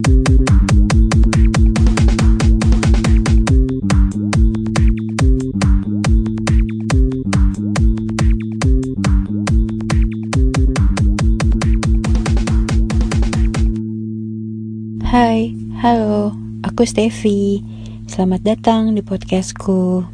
Hai, halo, aku Steffi. Selamat datang di podcastku.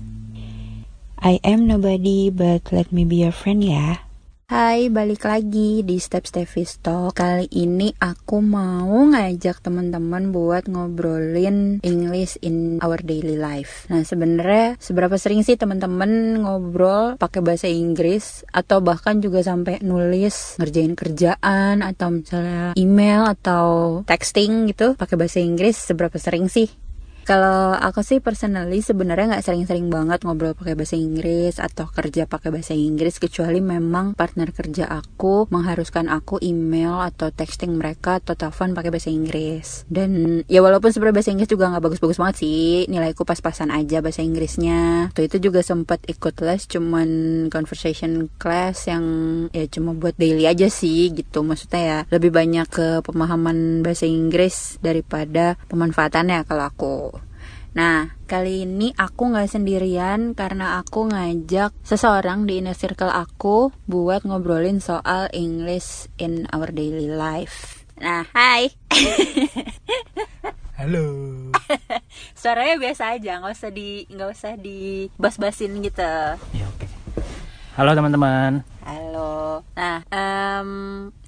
I am nobody but let me be your friend ya. Hai, balik lagi di Step Steffi's Talk. Kali ini aku mau ngajak teman-teman buat ngobrolin English in our daily life. Nah, sebenarnya seberapa sering sih teman-teman ngobrol pakai bahasa Inggris atau bahkan juga sampai nulis ngerjain kerjaan atau misalnya email atau texting gitu pakai bahasa Inggris seberapa sering sih? Kalau aku sih personally sebenarnya nggak sering-sering banget ngobrol pakai bahasa Inggris atau kerja pakai bahasa Inggris kecuali memang partner kerja aku mengharuskan aku email atau texting mereka atau telepon pakai bahasa Inggris. Dan ya walaupun sebenarnya bahasa Inggris juga nggak bagus-bagus banget sih, nilaiku pas-pasan aja bahasa Inggrisnya. Tuh itu juga sempat ikut les cuman conversation class yang ya cuma buat daily aja sih gitu. Maksudnya ya lebih banyak ke pemahaman bahasa Inggris daripada pemanfaatannya kalau aku. Nah, kali ini aku nggak sendirian karena aku ngajak seseorang di inner circle aku buat ngobrolin soal English in our daily life. Nah, hai. Halo. Suaranya biasa aja, nggak usah di nggak usah di bas-basin gitu. Ya oke. Halo teman-teman. Halo. Nah, em,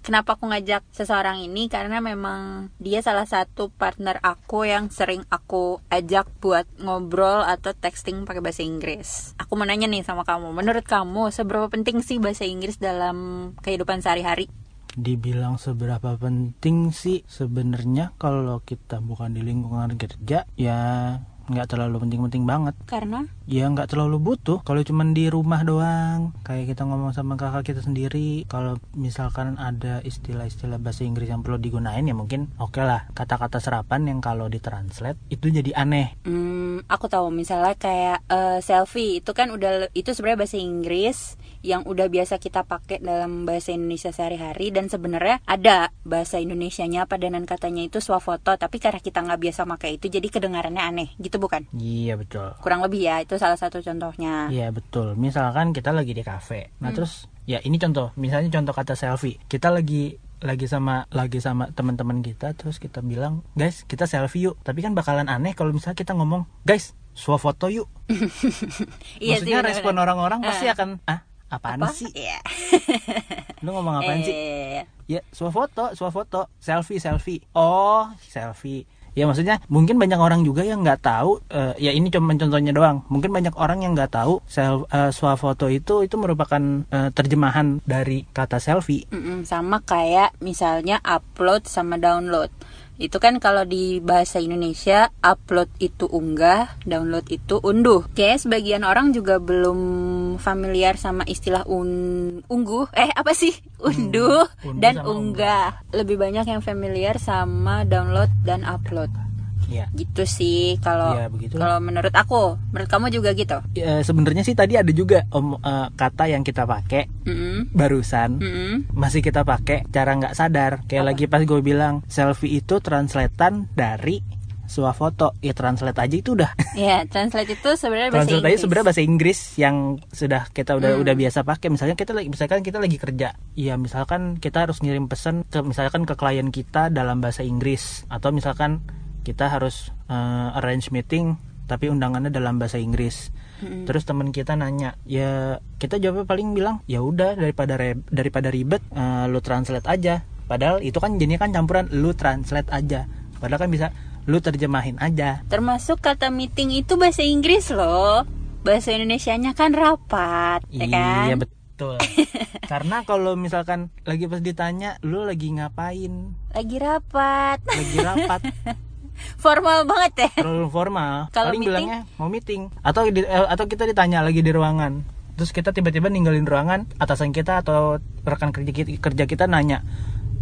kenapa aku ngajak seseorang ini? Karena memang dia salah satu partner aku yang sering aku ajak buat ngobrol atau texting pakai bahasa Inggris. Aku mau nanya nih sama kamu, menurut kamu seberapa penting sih bahasa Inggris dalam kehidupan sehari-hari? Dibilang seberapa penting sih sebenarnya kalau kita bukan di lingkungan kerja ya nggak terlalu penting-penting banget. Karena? Ya nggak terlalu butuh. Kalau cuman di rumah doang. Kayak kita ngomong sama kakak kita sendiri. Kalau misalkan ada istilah-istilah bahasa Inggris yang perlu digunain ya mungkin oke lah. Kata-kata serapan yang kalau ditranslate itu jadi aneh. Hmm, aku tahu. Misalnya kayak eh, selfie itu kan udah itu sebenarnya bahasa Inggris yang udah biasa kita pakai dalam bahasa Indonesia sehari-hari dan sebenarnya ada bahasa Indonesianya padanan katanya itu swafoto tapi karena kita nggak biasa pakai itu jadi kedengarannya aneh gitu bukan iya betul kurang lebih ya itu salah satu contohnya Iya betul. Misalkan kita lagi di kafe. Nah terus ya ini contoh. Misalnya contoh kata selfie. Kita lagi lagi sama lagi sama teman-teman kita terus kita bilang guys kita selfie yuk tapi kan bakalan aneh kalau misalnya kita ngomong guys swafoto yuk Iya sih, maksudnya respon orang-orang pasti Eh. akan ah apaan Apa? sih? Iya. lu ngomong apaan sih? Eh, ya swafoto swafoto selfie selfie. Oh selfie. Ya maksudnya mungkin banyak orang juga yang nggak tahu eh, ya ini cuma contohnya doang. Mungkin banyak orang yang nggak tahu sel eh, swafoto itu itu merupakan eh, terjemahan dari kata selfie. Mm-mm, sama kayak misalnya upload sama download. Itu kan kalau di bahasa Indonesia upload itu unggah, download itu unduh. Kayak sebagian orang juga belum familiar sama istilah un ungguh. Eh apa sih? Unduh unduh dan sama unggah. Lebih banyak yang familiar sama download dan upload. Ya Gitu sih kalau Ya, kalau menurut aku. Menurut kamu juga gitu? Ya, sebenarnya sih tadi ada juga om eh, kata yang kita pakai Mm-mm. barusan Mm-mm. masih kita pakai cara nggak sadar kayak Apa? lagi pas gue bilang selfie itu translatean dari swafoto ya translate aja itu udah Ya, translate itu sebenarnya bahasa translate Inggris. sebenarnya bahasa Inggris yang sudah kita udah Hmm. udah biasa pakai misalnya kita lagi misalkan kita lagi kerja ya misalkan kita harus ngirim pesan ke misalkan ke klien kita dalam bahasa Inggris atau misalkan kita harus eh, arrange meeting tapi undangannya dalam bahasa Inggris Mm-mm. terus teman kita nanya ya kita jawabnya paling bilang ya udah daripada re- daripada ribet eh, lu translate aja padahal itu kan jadinya kan campuran lu translate aja padahal kan bisa lu terjemahin aja Termasuk kata meeting itu bahasa Inggris loh. Bahasa Indonesianya kan rapat, ya kan? Iya betul. Karena kalau misalkan lagi pas ditanya lu lagi ngapain, Lagi rapat. lagi rapat, Formal banget ya. terlalu formal. Kalau Paling meeting? bilangnya mau meeting. Atau di- eh, atau kita ditanya lagi di ruangan. Terus kita tiba-tiba ninggalin ruangan, atasan kita atau rekan kerja kita, kerja kita nanya,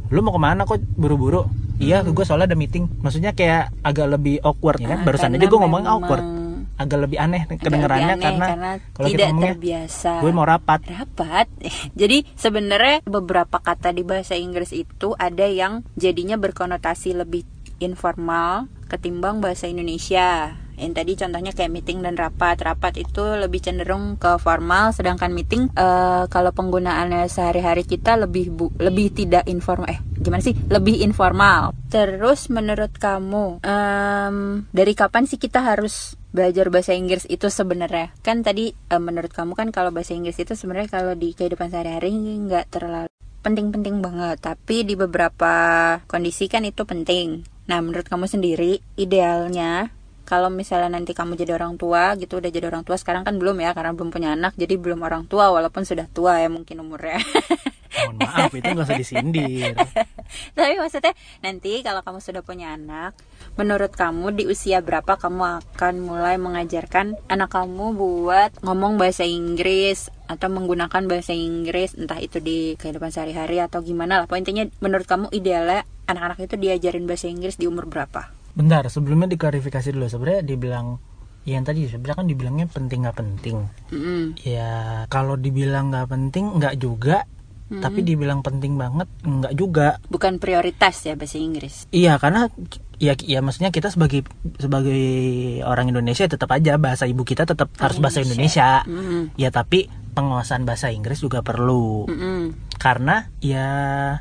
lu mau ke mana kok buru-buru? Iya, gue soalnya ada meeting. Maksudnya kayak agak lebih awkward ya kan? Barusan karena aja gue ngomong awkward. Agak lebih aneh agak kedengerannya lebih aneh karena, kalau kita tidak ngomongnya terbiasa. gue mau rapat. rapat. Jadi sebenarnya beberapa kata di bahasa Inggris itu ada yang jadinya berkonotasi lebih informal ketimbang bahasa Indonesia. Yang tadi contohnya kayak meeting dan rapat. Rapat itu lebih cenderung ke formal sedangkan meeting uh, kalau penggunaannya sehari-hari kita lebih bu lebih tidak informal eh gimana sih? Lebih informal. Terus menurut kamu um, dari kapan sih kita harus belajar bahasa Inggris itu sebenarnya? Kan tadi um, menurut kamu kan kalau bahasa Inggris itu sebenarnya kalau di kehidupan sehari-hari nggak terlalu penting-penting banget. Tapi di beberapa kondisi kan itu penting nah menurut kamu sendiri idealnya kalau misalnya nanti kamu jadi orang tua gitu udah jadi orang tua sekarang kan belum ya karena belum punya anak jadi belum orang tua walaupun sudah tua ya mungkin umurnya. Mohon maaf itu nggak usah disindir. Tapi maksudnya nanti kalau kamu sudah punya anak menurut kamu di usia berapa kamu akan mulai mengajarkan anak kamu buat ngomong bahasa Inggris atau menggunakan bahasa Inggris entah itu di kehidupan sehari-hari atau gimana lah. Poinnya menurut kamu idealnya anak-anak itu diajarin bahasa Inggris di umur berapa? Bentar sebelumnya diklarifikasi dulu. Sebenarnya dibilang yang tadi sebenarnya kan dibilangnya penting nggak penting. Mm. ya kalau dibilang nggak penting nggak juga. Mm. tapi dibilang penting banget nggak juga. Bukan prioritas ya bahasa Inggris? Iya karena ya ya maksudnya kita sebagai sebagai orang Indonesia tetap aja bahasa ibu kita tetap Indonesia. harus bahasa Indonesia. Mm. ya tapi penguasaan bahasa Inggris juga perlu. Mm karena ya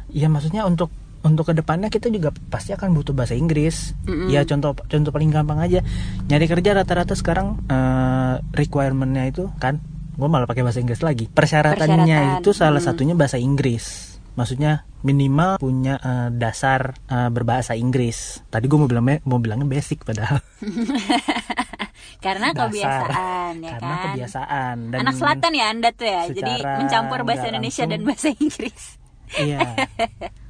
ya maksudnya untuk untuk ke depannya kita juga pasti akan butuh bahasa Inggris. Mm-hmm. Ya contoh contoh paling gampang aja nyari kerja rata-rata sekarang uh, requirementnya itu kan gue malah pakai bahasa Inggris lagi. Persyaratannya Persyaratan. itu salah mm. satunya bahasa Inggris. Maksudnya minimal punya uh, dasar uh, berbahasa Inggris. Tadi gue mau bilang mau bilangnya basic padahal. karena Dasar. kebiasaan ya karena kan. kebiasaan dan anak selatan ya anda tuh ya jadi mencampur bahasa Indonesia langsung, dan bahasa Inggris iya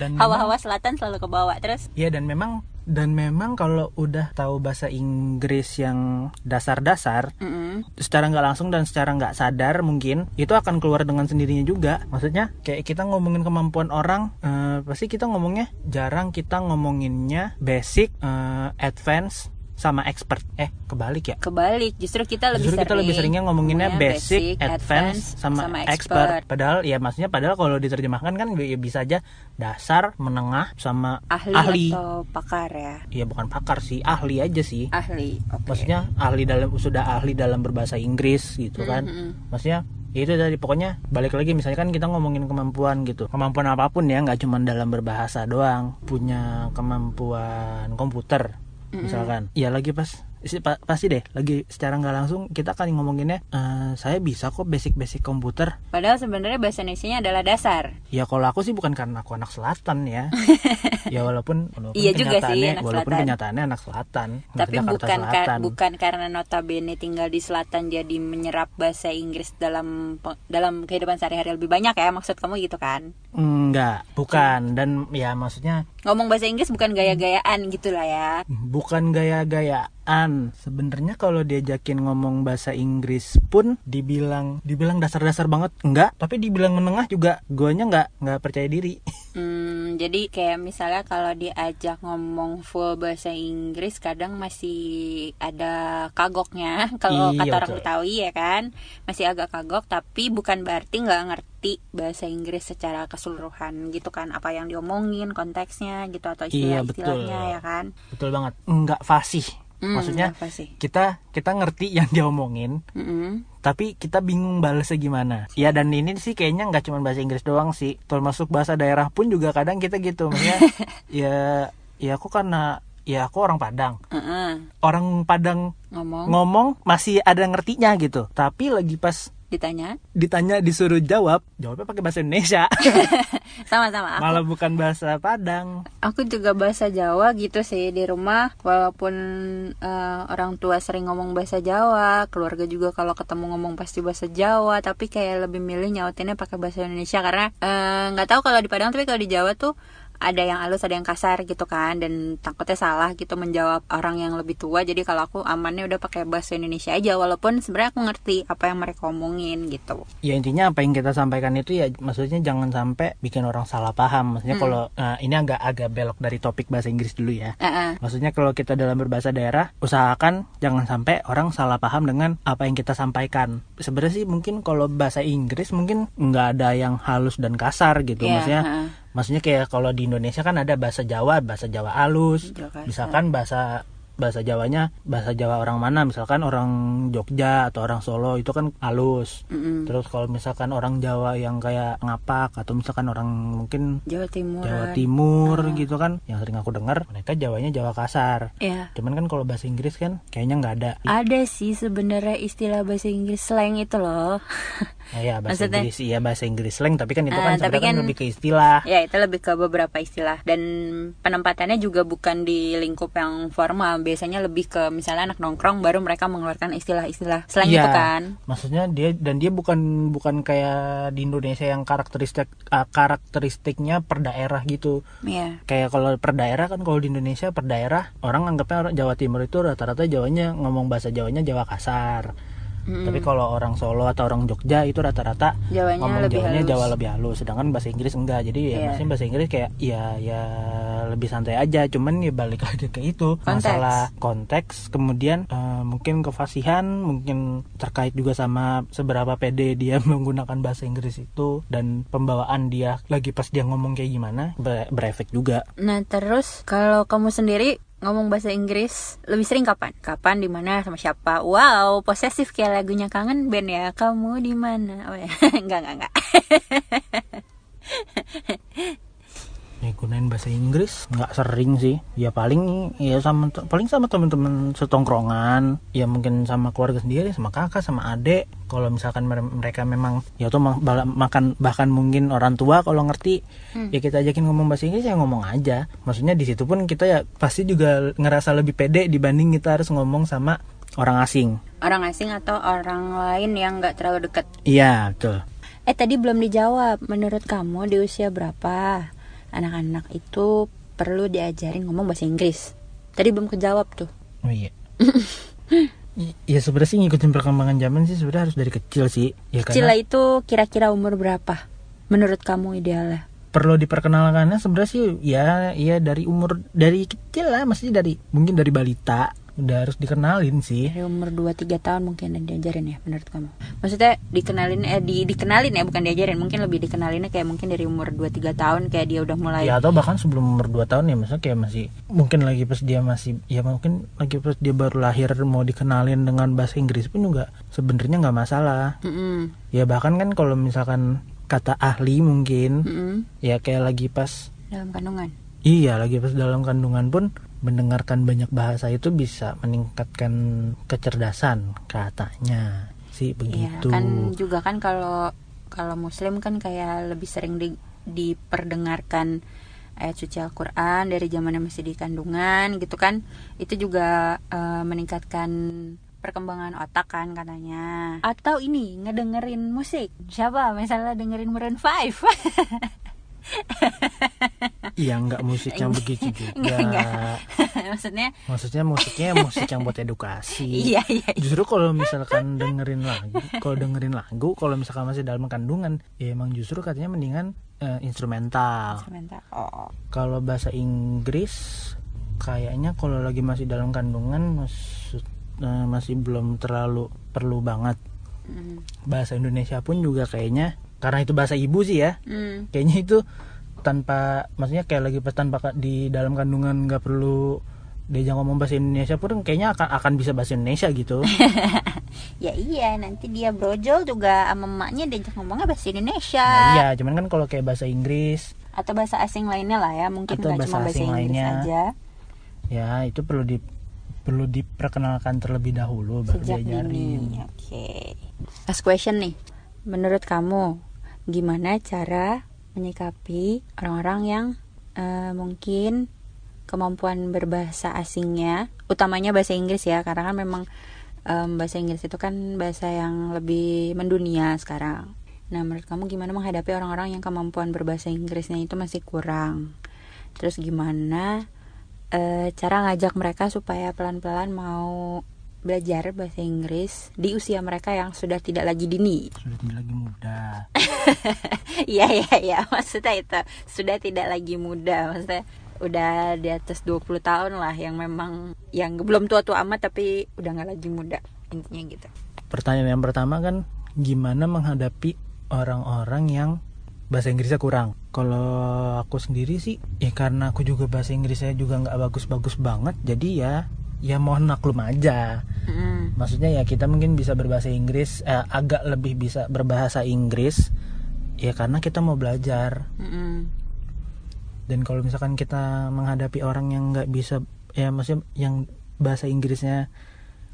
dan hawa-hawa selatan selalu ke bawah terus iya dan memang dan memang kalau udah tahu bahasa Inggris yang dasar-dasar mm -hmm. secara nggak langsung dan secara nggak sadar mungkin itu akan keluar dengan sendirinya juga maksudnya kayak kita ngomongin kemampuan orang uh, pasti kita ngomongnya jarang kita ngomonginnya basic uh, advance sama expert. Eh kebalik ya? Kebalik. Justru kita lebih justru kita sering lebih seringnya ngomonginnya basic, basic advance sama, sama expert. expert. Padahal ya maksudnya padahal kalau diterjemahkan kan ya bisa aja dasar menengah sama ahli, ahli. atau pakar ya? Iya bukan pakar sih ahli aja sih. Ahli okay. maksudnya ahli dalam sudah ahli dalam berbahasa Inggris gitu kan. Mm -hmm. maksudnya ya itu tadi pokoknya balik lagi misalnya kan kita ngomongin kemampuan gitu. Kemampuan apa pun ya nggak cuma dalam berbahasa doang. Punya kemampuan komputer misalkan. Ya lagi pas pasti deh lagi secara nggak langsung kita akan ngomonginnya uh, saya bisa kok basic-basic komputer. Padahal sebenarnya bahasa Indonesia adalah dasar. Ya kalau aku sih bukan karena aku anak selatan ya. Ya walaupun, walaupun iya juga sih anak walaupun selatan. kenyataannya anak selatan tapi bukan selatan. Ka bukan karena notabene tinggal di selatan jadi menyerap bahasa Inggris dalam dalam kehidupan sehari-hari lebih banyak ya maksud kamu gitu kan? Enggak bukan. Dan ya maksudnya ngomong bahasa Inggris bukan gaya-gayaan gitulah ya. Bukan gaya-gayaan sebenarnya kalau diajakin ngomong bahasa Inggris pun dibilang dibilang dasar-dasar banget enggak. Tapi dibilang menengah juga guanya nggak nggak percaya diri. Hmm, jadi kayak misalnya kalau diajak ngomong full bahasa Inggris kadang masih ada kagoknya. Kalau iya, kata orang Betawi ya kan? Masih agak kagok tapi bukan berarti nggak ngerti bahasa Inggris secara keseluruhan gitu kan. Apa yang diomongin konteksnya gitu atau istilah-istilahnya iya, ya kan? Betul banget. Nggak fasih hmm, maksudnya kita kita ngerti yang diomongin mm -hmm. tapi kita bingung balasnya gimana. Ya dan ini sih kayaknya nggak cuma bahasa Inggris doang sih. Termasuk bahasa daerah pun juga kadang kita gitu. Maksudnya ya ya aku karena ya aku orang Padang. Uh -uh. orang Padang ngomong. ngomong masih ada ngertinya gitu. Tapi lagi pas ditanya? Ditanya disuruh jawab jawabnya pakai bahasa Indonesia. Sama-sama malah bukan bahasa Padang. Aku juga bahasa Jawa gitu sih di rumah. Walaupun uh, orang tua sering ngomong bahasa Jawa keluarga juga kalau ketemu ngomong pasti bahasa Jawa. Tapi kayak lebih milih nyautinnya pakai bahasa Indonesia karena eh, nggak uh, tahu kalau di Padang tapi kalau di Jawa tuh ada yang halus ada yang kasar gitu kan. Dan takutnya salah gitu menjawab orang yang lebih tua. Jadi kalau aku amannya udah pakai bahasa Indonesia aja. Walaupun sebenarnya aku ngerti apa yang mereka omongin gitu. Ya intinya apa yang kita sampaikan itu ya maksudnya jangan sampai bikin orang salah paham. Maksudnya hmm. kalau uh, ini agak agak belok dari topik bahasa Inggris dulu ya. Uh -uh. maksudnya kalau kita dalam berbahasa daerah usahakan jangan sampai orang salah paham dengan apa yang kita sampaikan. Sebenarnya sih mungkin kalau bahasa Inggris mungkin nggak ada yang halus dan kasar gitu. Yeah, maksudnya uh -uh maksudnya kayak kalau di Indonesia kan ada bahasa Jawa bahasa Jawa halus Jawa misalkan bahasa bahasa Jawanya bahasa Jawa orang mana? Misalkan orang Jogja atau orang Solo itu kan halus. Mm-mm. terus kalau misalkan orang Jawa yang kayak ngapak atau misalkan orang mungkin Jawa Timur. Jawa Timur gitu kan yang sering aku dengar mereka Jawanya Jawa kasar. Ya cuman kan kalau bahasa Inggris kan kayaknya nggak ada. Ada sih sebenarnya istilah bahasa Inggris slang itu loh. Nah, ya bahasa Maksudnya? Inggris. Iya bahasa Inggris slang tapi kan itu Ah, kan tapi sebenarnya kan kan- lebih ke istilah. ya itu lebih ke beberapa istilah. Dan penempatannya juga bukan di lingkup yang formal biasanya lebih ke misalnya anak nongkrong baru mereka mengeluarkan istilah-istilah slang Iya. itu kan. Maksudnya dia dan dia bukan bukan kayak di Indonesia yang karakteristik ah, karakteristiknya per daerah gitu. Iya. Kayak kalau per daerah kan kalau di Indonesia per daerah orang anggapnya orang Jawa Timur itu rata-rata Jawanya ngomong bahasa Jawanya Jawa kasar Mm-mm. tapi kalau orang Solo atau orang Jogja itu rata-rata Jawanya ngomong lebih Jawanya halus. Jawa lebih halus sedangkan bahasa Inggris enggak jadi ya Iya. maksudnya bahasa Inggris kayak ya ya lebih santai aja cuman ya balik lagi ke itu Konteks. masalah konteks kemudian eh, mungkin kefasihan mungkin terkait juga sama seberapa pede dia menggunakan bahasa Inggris itu dan pembawaan dia lagi pas dia ngomong kayak gimana ber- berefek juga Nah terus kalau kamu sendiri ngomong bahasa Inggris lebih sering kapan? Kapan di mana sama siapa? Wow, posesif kayak lagunya kangen band ya. Kamu di mana? Oh ya, enggak enggak enggak. ya gunain bahasa Inggris nggak sering sih. Ya paling ya sama paling sama teman-teman setongkrongan. Ya mungkin sama keluarga sendiri sama kakak sama adik. Kalau misalkan mere- mereka memang ya tuh makan bahkan mungkin orang tua kalau ngerti ya kita ajakin ngomong bahasa Inggris ya ngomong aja. Maksudnya di situ pun kita ya pasti juga ngerasa lebih pede dibanding kita harus ngomong sama orang asing. Orang asing atau orang lain yang nggak terlalu dekat. iya betul. Eh tadi belum dijawab. Menurut kamu di usia berapa anak-anak itu perlu diajarin ngomong bahasa Inggris? Tadi belum kejawab tuh. Oh iya. Ya sebenarnya sih ngikutin perkembangan zaman sih sebenarnya harus dari kecil sih. Ya Cila karena itu kira-kira umur berapa? Menurut kamu idealnya? perlu diperkenalkannya sebenarnya sih ya ya dari umur dari kecil lah masih dari mungkin dari balita udah harus dikenalin sih. Dari umur 2-3 tahun mungkin ada diajarin ya menurut kamu? Maksudnya dikenalin eh di, dikenalin ya bukan diajarin Mungkin lebih dikenalinnya kayak mungkin dari umur 2-3 tahun Kayak dia udah mulai Ya atau bahkan sebelum umur 2 tahun ya misalnya kayak masih mungkin lagi pas dia masih ya mungkin lagi pas dia baru lahir mau dikenalin dengan bahasa Inggris pun juga sebenarnya nggak masalah. Mm-mm, Ya bahkan kan kalau misalkan kata ahli mungkin mm-mm, ya kayak lagi pas Dalam kandungan Iya, lagi pas dalam kandungan pun mendengarkan banyak bahasa itu bisa meningkatkan kecerdasan katanya. Sih Iya begitu. kan juga kan kalau kalau muslim kan kayak lebih sering di, diperdengarkan ayat suci Al-Quran dari zamannya masih di kandungan gitu kan. Itu juga eh, meningkatkan perkembangan otak kan katanya. Atau ini ngedengerin musik. Siapa? Misalnya dengerin Maroon 5 Iya, nggak musik yang begitu juga. Enggak, enggak. maksudnya Maksudnya musiknya musik yang buat edukasi. iya iya Justru kalau misalkan dengerin lagu, kalau dengerin lagu, kalau misalkan masih dalam kandungan, ya emang justru katanya mendingan eh, instrumental. instrumental oh Kalau bahasa Inggris kayaknya kalau lagi masih dalam kandungan maksud, eh, masih belum terlalu perlu banget. mm. Bahasa Indonesia pun juga kayaknya karena itu bahasa ibu sih ya. Mm. Kayaknya itu tanpa maksudnya kayak lagi pas tanpa di dalam kandungan nggak perlu diajak ngomong bahasa Indonesia pun kayaknya akan akan bisa bahasa Indonesia gitu. ya iya nanti dia brojol juga sama emaknya diajak ngomongnya bahasa Indonesia Nah, iya, cuman kan kalau kayak bahasa Inggris atau bahasa asing lainnya lah ya mungkin Atau bahasa cuma bahasa asing Inggris lainnya. aja ya itu perlu di perlu diperkenalkan terlebih dahulu baru sejak diajarin. oke last question nih menurut kamu gimana cara menyikapi orang-orang yang eh, mungkin kemampuan berbahasa asingnya utamanya bahasa Inggris ya karena kan memang em, bahasa Inggris itu kan bahasa yang lebih mendunia sekarang. Nah menurut kamu gimana menghadapi orang-orang yang kemampuan berbahasa Inggrisnya itu masih kurang? Terus gimana eh, cara ngajak mereka supaya pelan-pelan mau belajar bahasa Inggris di usia mereka yang sudah tidak lagi dini. sudah tidak lagi muda Iya iya iya, maksudnya itu sudah tidak lagi muda, maksudnya udah di atas 20 tahun lah yang memang yang belum tua-tua amat tapi udah nggak lagi muda intinya gitu. pertanyaan yang pertama kan gimana menghadapi orang-orang yang bahasa Inggrisnya kurang. Kalau aku sendiri sih, ya karena aku juga bahasa Inggrisnya juga nggak bagus-bagus banget, jadi ya ya mohon maklum aja. Mm-mm. Maksudnya ya kita mungkin bisa berbahasa Inggris, eh, agak lebih bisa berbahasa Inggris, ya karena kita mau belajar. Mm-mm. Dan kalau misalkan kita menghadapi orang yang nggak bisa, ya maksudnya yang bahasa Inggrisnya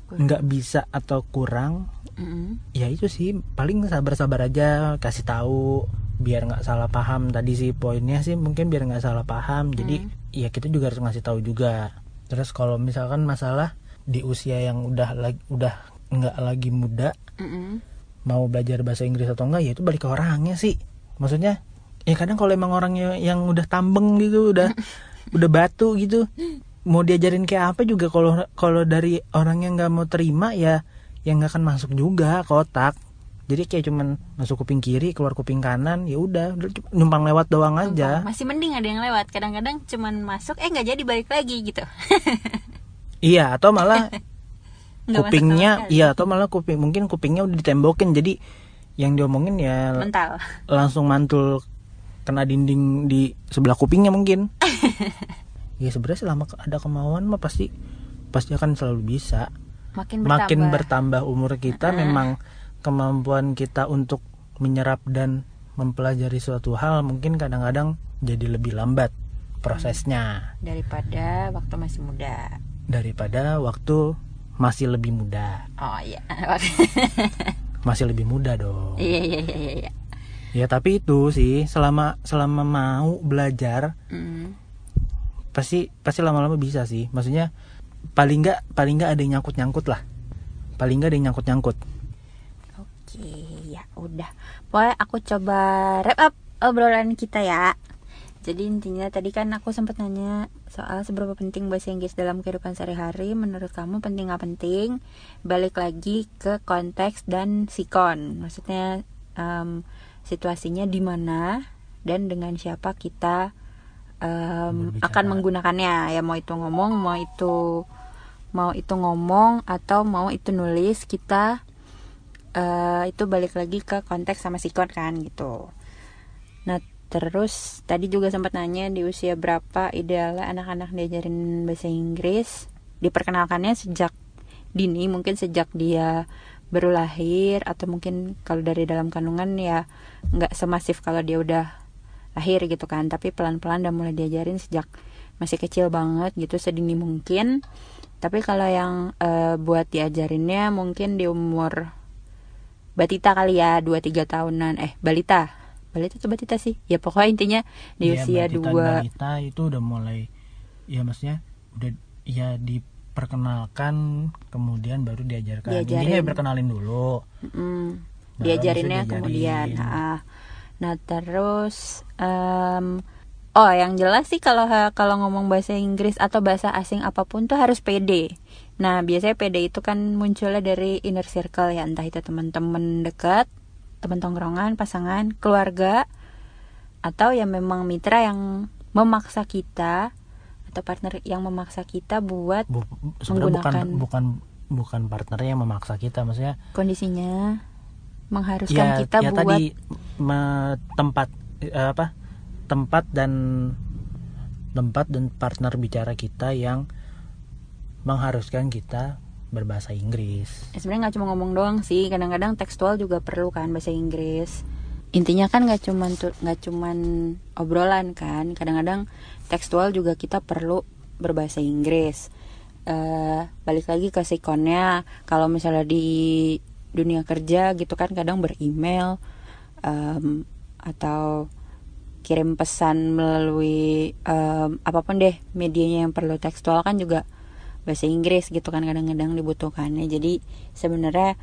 nggak bisa atau kurang, Mm-mm. ya itu sih paling sabar-sabar aja kasih tahu biar nggak salah paham tadi sih poinnya sih mungkin biar nggak salah paham jadi ya kita juga harus ngasih tahu juga terus kalau misalkan masalah di usia yang udah lagi udah nggak lagi muda Mm-mm. mau belajar bahasa Inggris atau enggak ya itu balik ke orangnya sih maksudnya ya kadang kalau emang orangnya yang udah tambeng gitu udah udah batu gitu mau diajarin kayak apa juga kalau kalau dari orang yang nggak mau terima ya yang nggak akan masuk juga ke otak jadi kayak cuman masuk kuping kiri keluar kuping kanan ya udah numpang lewat doang aja Masih mending ada yang lewat. Kadang-kadang cuman masuk, eh nggak jadi balik lagi gitu. iya atau malah kupingnya iya atau malah kuping mungkin kupingnya udah ditembokin jadi yang diomongin ya Mental. langsung mantul kena dinding di sebelah kupingnya mungkin ya sebenarnya selama ada kemauan mah pasti pasti akan selalu bisa Makin bertambah. makin bertambah umur kita memang kemampuan kita untuk menyerap dan mempelajari suatu hal mungkin kadang-kadang jadi lebih lambat prosesnya daripada waktu masih muda. Daripada waktu masih lebih muda Oh iya. masih lebih muda dong iya iya iya iya. iya. ya tapi itu sih selama selama mau belajar Mm. pasti pasti lama-lama bisa sih maksudnya paling nggak paling nggak ada yang nyangkut nyangkut lah paling nggak ada yang nyangkut nyangkut Oke, ya udah. Pokoknya aku coba wrap up obrolan kita ya. Jadi intinya tadi kan aku sempat nanya soal seberapa penting bahasa Inggris dalam kehidupan sehari-hari. Menurut kamu penting nggak penting? Balik lagi ke konteks dan sikon. Maksudnya em, situasinya di mana dan dengan siapa kita Berbicara. akan menggunakannya. Ya mau itu ngomong, mau itu mau itu ngomong atau mau itu nulis kita eh, itu balik lagi ke konteks sama sikon kan gitu. Nah terus tadi juga sempat nanya di usia berapa idealnya anak-anak diajarin bahasa Inggris. Diperkenalkannya sejak dini mungkin sejak dia baru lahir atau mungkin kalau dari dalam kandungan ya nggak semasif kalau dia udah lahir gitu kan. Tapi pelan-pelan udah mulai diajarin sejak masih kecil banget gitu sedini mungkin. Tapi kalau yang eh, buat diajarinnya mungkin di umur batita kali ya 2-3 tahunan. Eh balita balita atau batita sih. Ya pokoknya intinya di Ya, usia dua balita itu udah mulai ya maksudnya udah ya diperkenalkan kemudian baru diajarkan. Diajarin. intinya diperkenalin dulu. Mm, Baru diajarinnya kemudian nah, nah terus em, oh yang jelas sih kalau kalau ngomong bahasa Inggris atau bahasa asing apa pun tuh harus pede. Nah biasanya pede itu kan munculnya dari inner circle ya entah itu teman-teman dekat teman tongkrongan pasangan keluarga atau ya memang mitra yang memaksa kita atau partner yang memaksa kita buat Bu- sebenarnya bukan Menggunakan- bukan bukan partnernya yang memaksa kita maksudnya kondisinya mengharuskan ya, kita ya buat tadi me- tempat eh, apa tempat dan tempat dan partner bicara kita yang mengharuskan kita berbahasa Inggris. Ya, sebenarnya nggak cuma ngomong doang sih kadang-kadang tekstual juga perlu kan bahasa Inggris. Intinya kan nggak cuman tu- nggak cuman obrolan kan kadang-kadang tekstual juga kita perlu berbahasa Inggris. Eh balik lagi ke sikonnya kalau misalnya di dunia kerja gitu kan kadang beremail em, atau kirim pesan melalui em, apa pun deh medianya yang perlu. Tekstual kan juga bahasa Inggris gitu kan kadang-kadang dibutuhkannya. Jadi sebenarnya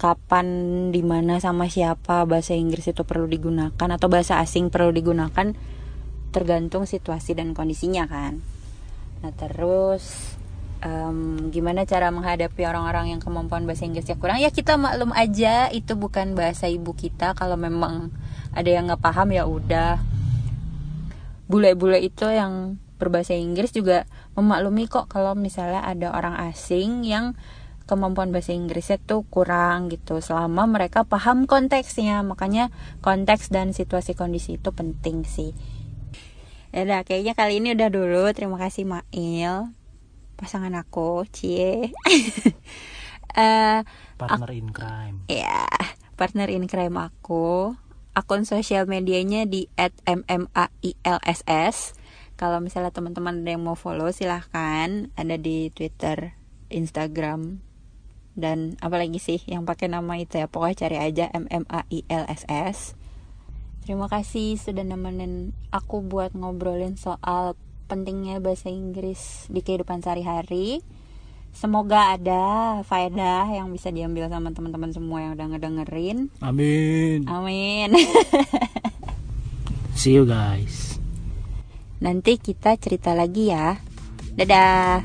kapan di mana sama siapa bahasa Inggris itu perlu digunakan atau bahasa asing perlu digunakan tergantung situasi dan kondisinya kan. Nah terus em, gimana cara menghadapi orang-orang yang kemampuan bahasa Inggrisnya kurang? Ya kita maklum aja itu bukan bahasa ibu kita. Kalau memang ada yang nggak paham ya udah. Bule-bule itu yang berbahasa Inggris juga memaklumi kok kalau misalnya ada orang asing yang kemampuan bahasa Inggrisnya tuh kurang gitu selama mereka paham konteksnya. Makanya konteks dan situasi kondisi itu penting sih. Ya udah kayaknya kali ini udah dulu. Terima kasih Mail. Pasangan aku cie. Uh, partner in crime. Ya partner in crime aku. Akun sosial medianya di @mmailss kalau misalnya teman-teman ada yang mau follow silahkan. Ada di Twitter Instagram dan apalagi sih yang pakai nama itu ya. Pokoknya cari aja M M A I L S S. Terima kasih sudah nemenin aku buat ngobrolin soal pentingnya bahasa Inggris di kehidupan sehari-hari. Semoga ada faedah yang bisa diambil sama teman-teman semua yang udah ngedengerin. Amin. Amin. See you guys nanti kita cerita lagi ya. Dadah